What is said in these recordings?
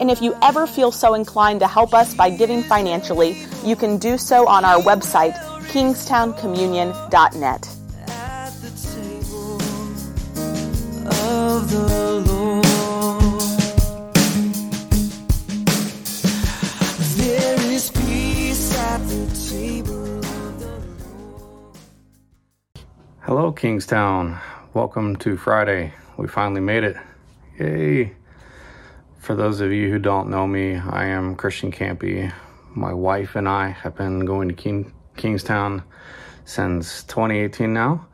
And if you ever feel so inclined to help us by giving financially, you can do so on our website, kingstownecommunion.net. At the table of the Lord. There is peace at the table of the Lord. Hello, Kingstowne. Welcome to Friday. We finally made it. Yay. For those of you who don't know me, I am Christian Kampe. My wife and I have been going to King- Kingstowne since 2018 now.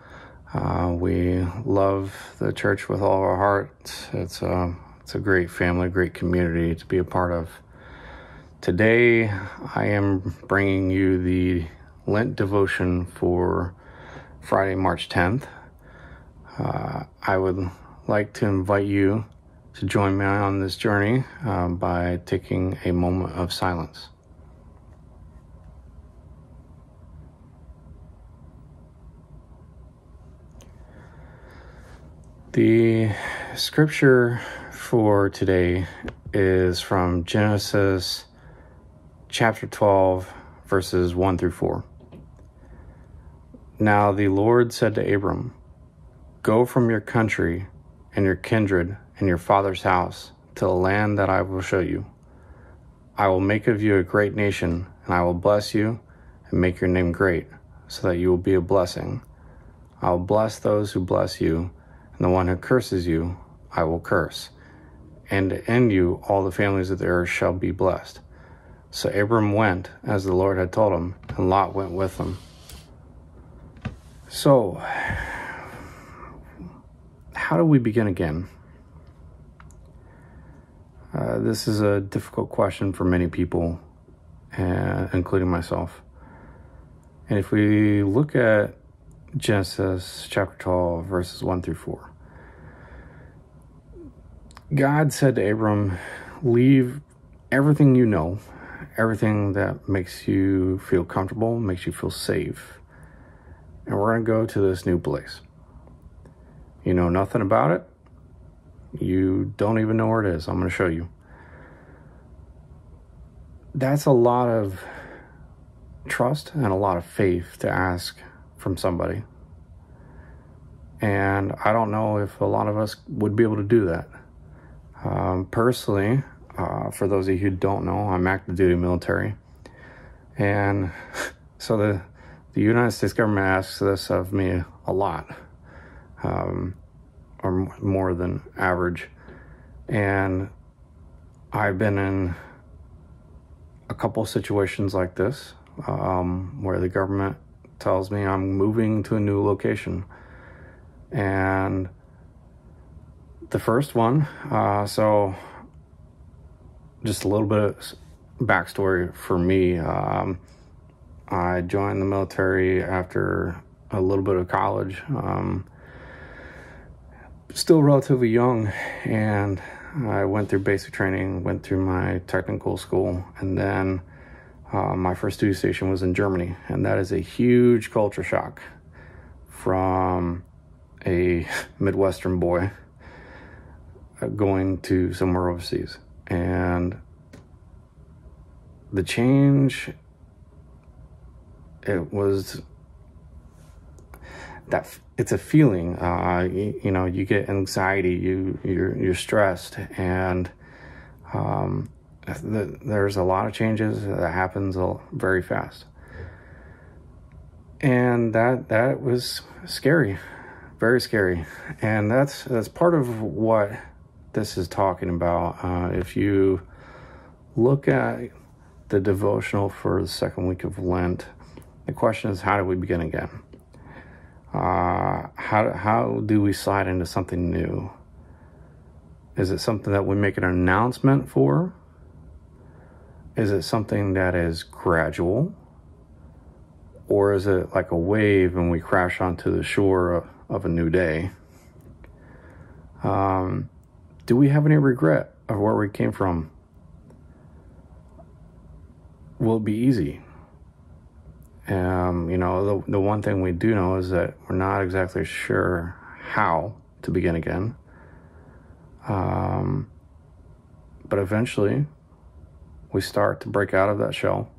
Uh, we love the church with all our hearts. It's a, it's a great family, great community to be a part of. Today, I am bringing you the Lent devotion for Friday, March 10th. Uh, I would like to invite you to join me on this journey uh, by taking a moment of silence. The scripture for today is from Genesis chapter 12, verses 1 through 4. Now the Lord said to Abram, Go from your country and your kindred and your father's house to the land that I will show you. I will make of you a great nation, and I will bless you and make your name great, so that you will be a blessing. I will bless those who bless you, and the one who curses you I will curse. And in you all the families of the earth shall be blessed. So Abram went as the Lord had told him, and Lot went with him. So, how do we begin again? Uh, this is a difficult question for many people, uh, including myself. And if we look at Genesis chapter 12, verses 1 through 4, God said to Abram, Leave everything you know, everything that makes you feel comfortable, makes you feel safe, and we're going to go to this new place. You know nothing about it. You don't even know where it is. I'm going to show you. That's a lot of trust and a lot of faith to ask from somebody. And I don't know if a lot of us would be able to do that. Um, personally, uh, for those of you who don't know, I'm active duty military. And so the, the United States government asks this of me a lot, um, or more than average. And I've been in a couple situations like this um, where the government tells me I'm moving to a new location. And the first one, uh, so just a little bit of backstory for me. Um, I joined the military after a little bit of college. Um, still relatively young, and I went through basic training, went through my technical school, and then uh, my first duty station was in Germany, and that is a huge culture shock from a Midwestern boy uh, going to somewhere overseas. And the change, it was that it's a feeling. Uh, you, you, know, you get anxiety, you you're you're stressed, and um, the, there's a lot of changes that happens very fast, and that that was scary. very scary, and that's that's part of what this is talking about. Uh, if you look at the devotional for the second week of Lent, the question is, how do we begin again? Uh, how how do we slide into something new? Is it something that we make an announcement for? Is it something that is gradual? Or is it like a wave and we crash onto the shore of, of a new day? Um, do we have any regret of where we came from? Will it be easy? Um, you know, the, the one thing we do know is that we're not exactly sure how to begin again. Um, but eventually, we start to break out of that shell.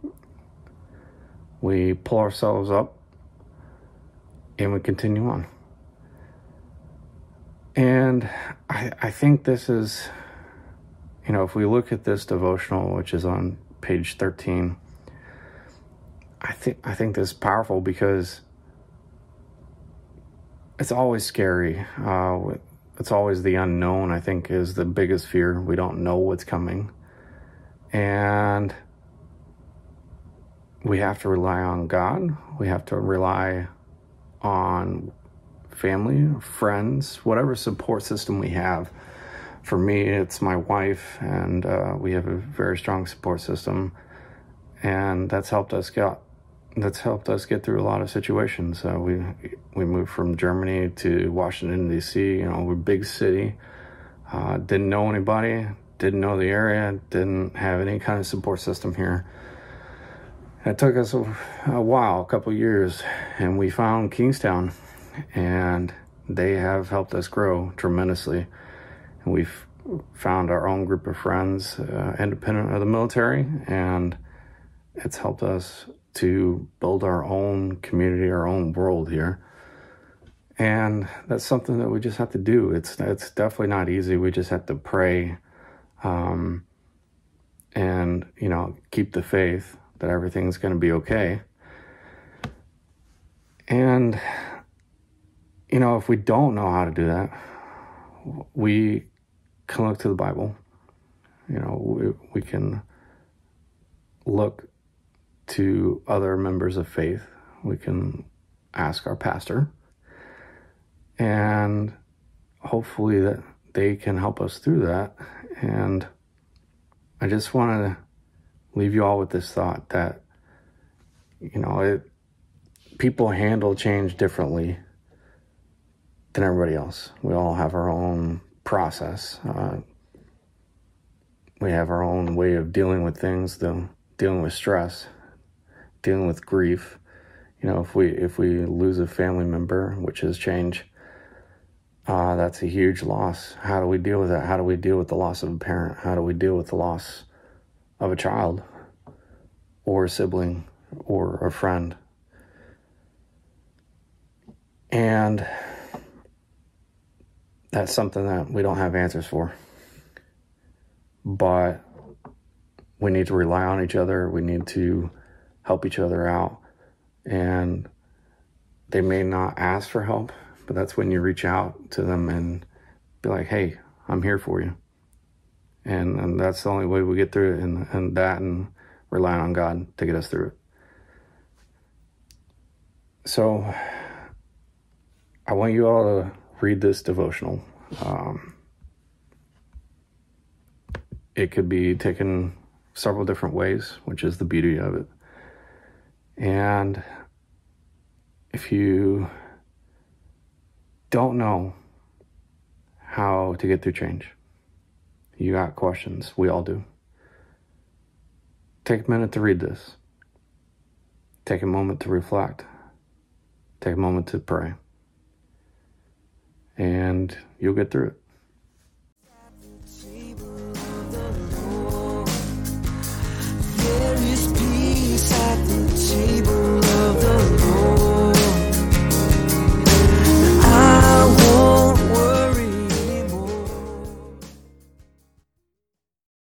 We pull ourselves up and we continue on. And I, I think this is, you know, if we look at this devotional, which is on page 13, I think I think this is powerful because it's always scary. Uh, it's always the unknown, I think, is the biggest fear. We don't know what's coming. And we have to rely on God. We have to rely on family, friends, whatever support system we have. For me, it's my wife, and uh, we have a very strong support system, and that's helped us get that's helped us get through a lot of situations. Uh, we we moved from Germany to Washington D.C. You know, we're a big city. Uh, didn't know anybody, didn't know the area, didn't have any kind of support system here. It took us a, a while, a couple years, and we found Kingstowne, and they have helped us grow tremendously. And we've found our own group of friends, uh, independent of the military, and it's helped us to build our own community, our own world here. And that's something that we just have to do. It's it's definitely not easy. We just have to pray, um, and you know, keep the faith that everything's going to be okay. And you know, if we don't know how to do that, we can look to the Bible. You know, we, we can look to other members of faith. We can ask our pastor, and hopefully that they can help us through that. And I just want to leave you all with this thought that you know it people handle change differently than everybody else. We all have our own process. Uh, we have our own way of dealing with things, though dealing with stress dealing with grief. You know, if we if we lose a family member, which is change, uh, that's a huge loss. How do we deal with that? How do we deal with the loss of a parent? How do we deal with the loss of a child, or a sibling, or a friend? And that's something that we don't have answers for. But we need to rely on each other. We need to help each other out. And they may not ask for help, but that's when you reach out to them and be like, hey, I'm here for you. And, and that's the only way we get through it, and, and that and relying on God to get us through it. So I want you all to read this devotional. Um, it could be taken several different ways, which is the beauty of it. And if you don't know how to get through change, you got questions. We all do. Take a minute to read this. Take a moment to reflect. Take a moment to pray. And you'll get through it. There is peace at the 记不牢的